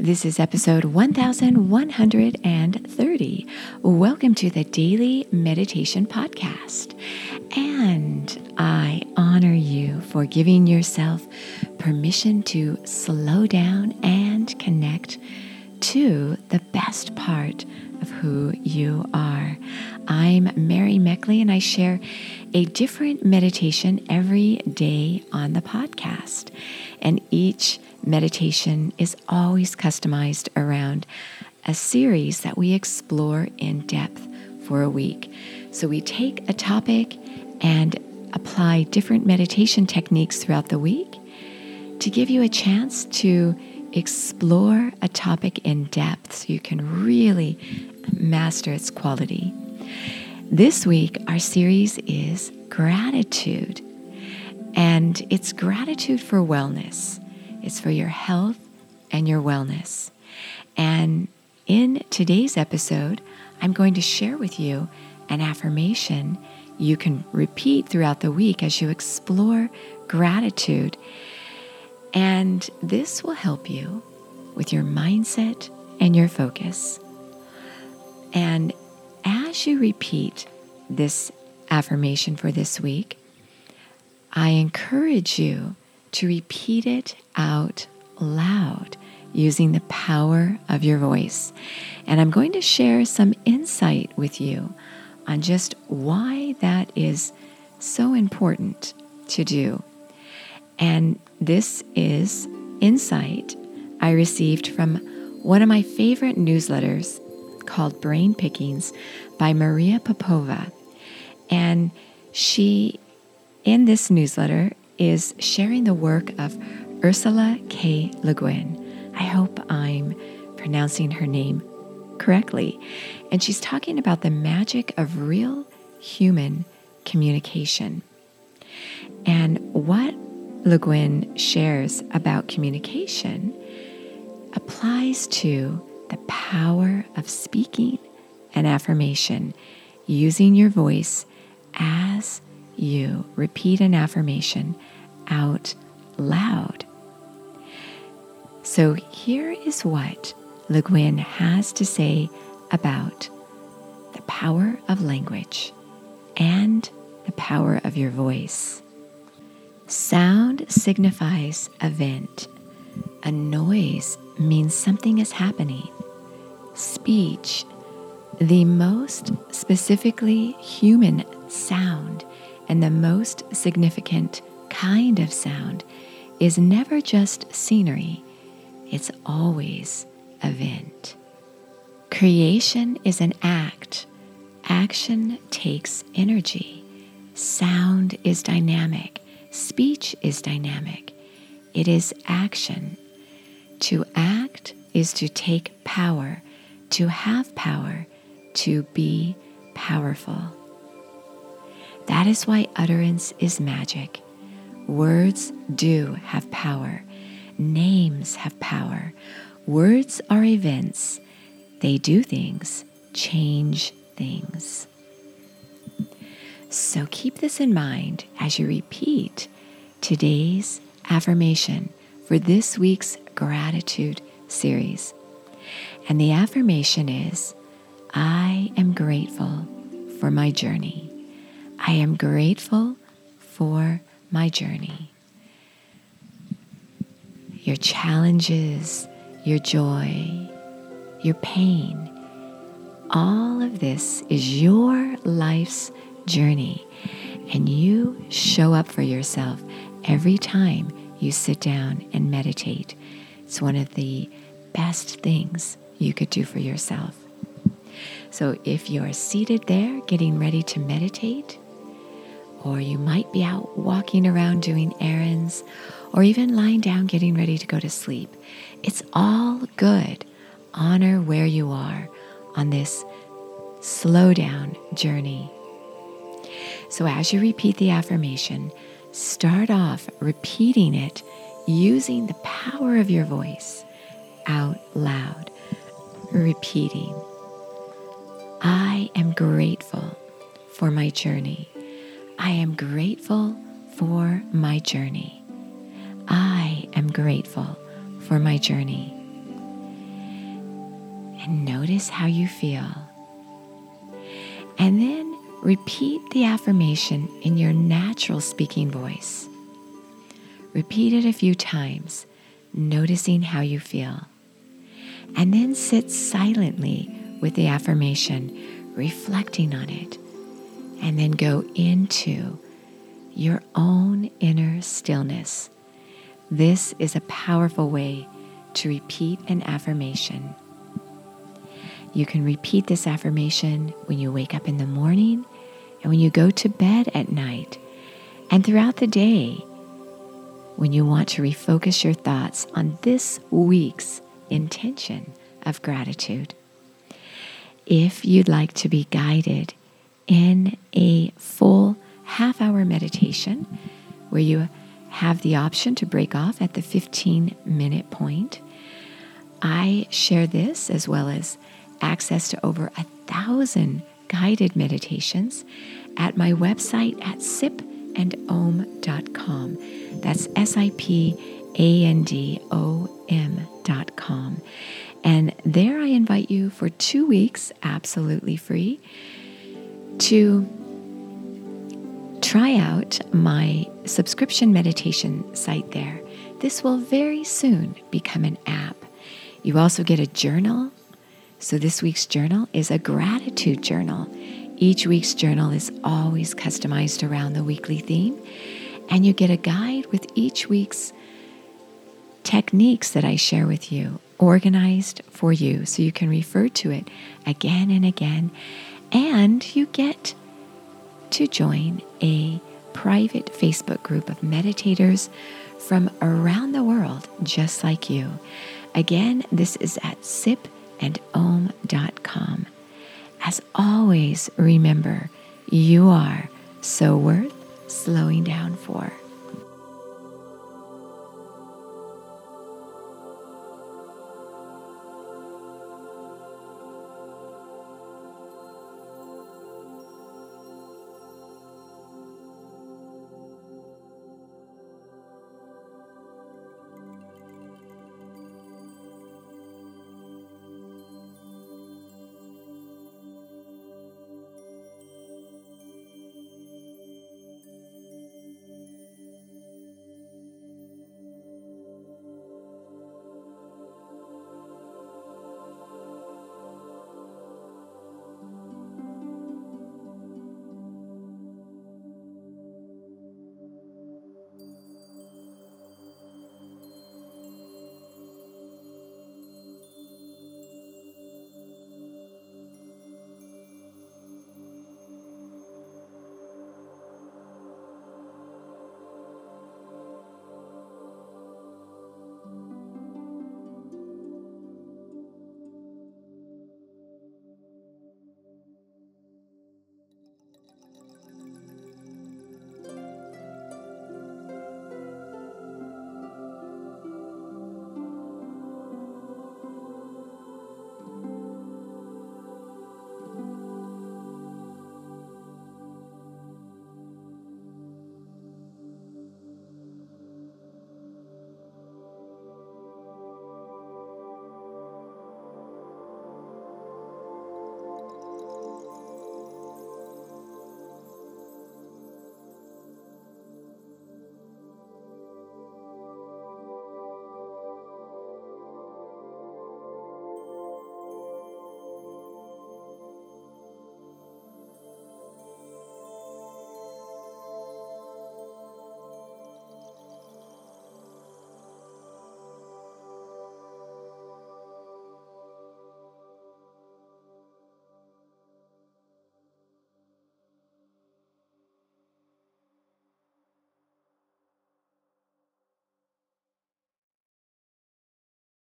This is episode 1130. Welcome to the Daily Meditation Podcast. And I honor you for giving yourself permission to slow down and connect to the best part of who you are. I'm Mary Meckley, and I share a different meditation every day on the podcast. And each meditation is always customized around a series that we explore in depth for a week. So we take a topic and apply different meditation techniques throughout the week to give you a chance to explore a topic in depth so you can really master its quality. This week, our series is gratitude, and it's gratitude for wellness. It's for your health and your wellness. And in today's episode, I'm going to share with you an affirmation you can repeat throughout the week as you explore gratitude. And this will help you with your mindset and your focus. And as you repeat this affirmation for this week, I encourage you to repeat it out loud using the power of your voice. And I'm going to share some insight with you on just why that is so important to do. And this is insight I received from one of my favorite newsletters called Brain Pickings by Maria Popova. And she, in this newsletter, is sharing the work of Ursula K. Le Guin. I hope I'm pronouncing her name correctly. And she's talking about the magic of real human communication. And what Le Guin shares about communication applies to the power of speaking and affirmation using your voice as you repeat an affirmation out loud. So here is what Le Guin has to say about the power of language and the power of your voice. Sound signifies event. A noise means something is happening. Speech, the most specifically human sound and the most significant kind of sound, is never just scenery, it's always event. Creation is an act. Action takes energy. Sound is dynamic. Speech is dynamic. It is action. To act is to take power, to have power, to be powerful. That is why utterance is magic. Words do have power. Names have power. Words are events. They do things, change things. So keep this in mind as you repeat today's affirmation for this week's gratitude series. And the affirmation is I am grateful for my journey. I am grateful for my journey. Your challenges, your joy, your pain, all of this is your life's journey. And you show up for yourself every time you sit down and meditate. It's one of the best things you could do for yourself. So if you're seated there getting ready to meditate, or you might be out walking around doing errands, or even lying down getting ready to go to sleep. It's all good. Honor where you are on this slow down journey. So, as you repeat the affirmation, start off repeating it using the power of your voice out loud, repeating, I am grateful for my journey. I am grateful for my journey. I am grateful for my journey. and notice how you feel. And then repeat the affirmation in your natural speaking voice. Repeat it a few times, noticing how you feel. And then sit silently with the affirmation, reflecting on it. And then go into your own inner stillness. This is a powerful way to repeat an affirmation. You can repeat this affirmation when you wake up in the morning and when you go to bed at night and throughout the day when you want to refocus your thoughts on this week's intention of gratitude. If you'd like to be guided in a full half hour meditation where you have the option to break off at the 15 minute point, I share this as well as access to over a thousand guided meditations at my website at sipandom.com. That's S I P A N D O M.com. And there I invite you for two weeks, absolutely free, to try out my subscription meditation site there. This will very soon become an app. You also get a journal. So, this week's journal is a gratitude journal. Each week's journal is always customized around the weekly theme, and you get a guide with each week's techniques that I share with you, organized for you so you can refer to it again and again. And you get to join a private Facebook group of meditators from around the world, just like you. Again, this is at sipandom.com. As always, remember, you are so worth slowing down for.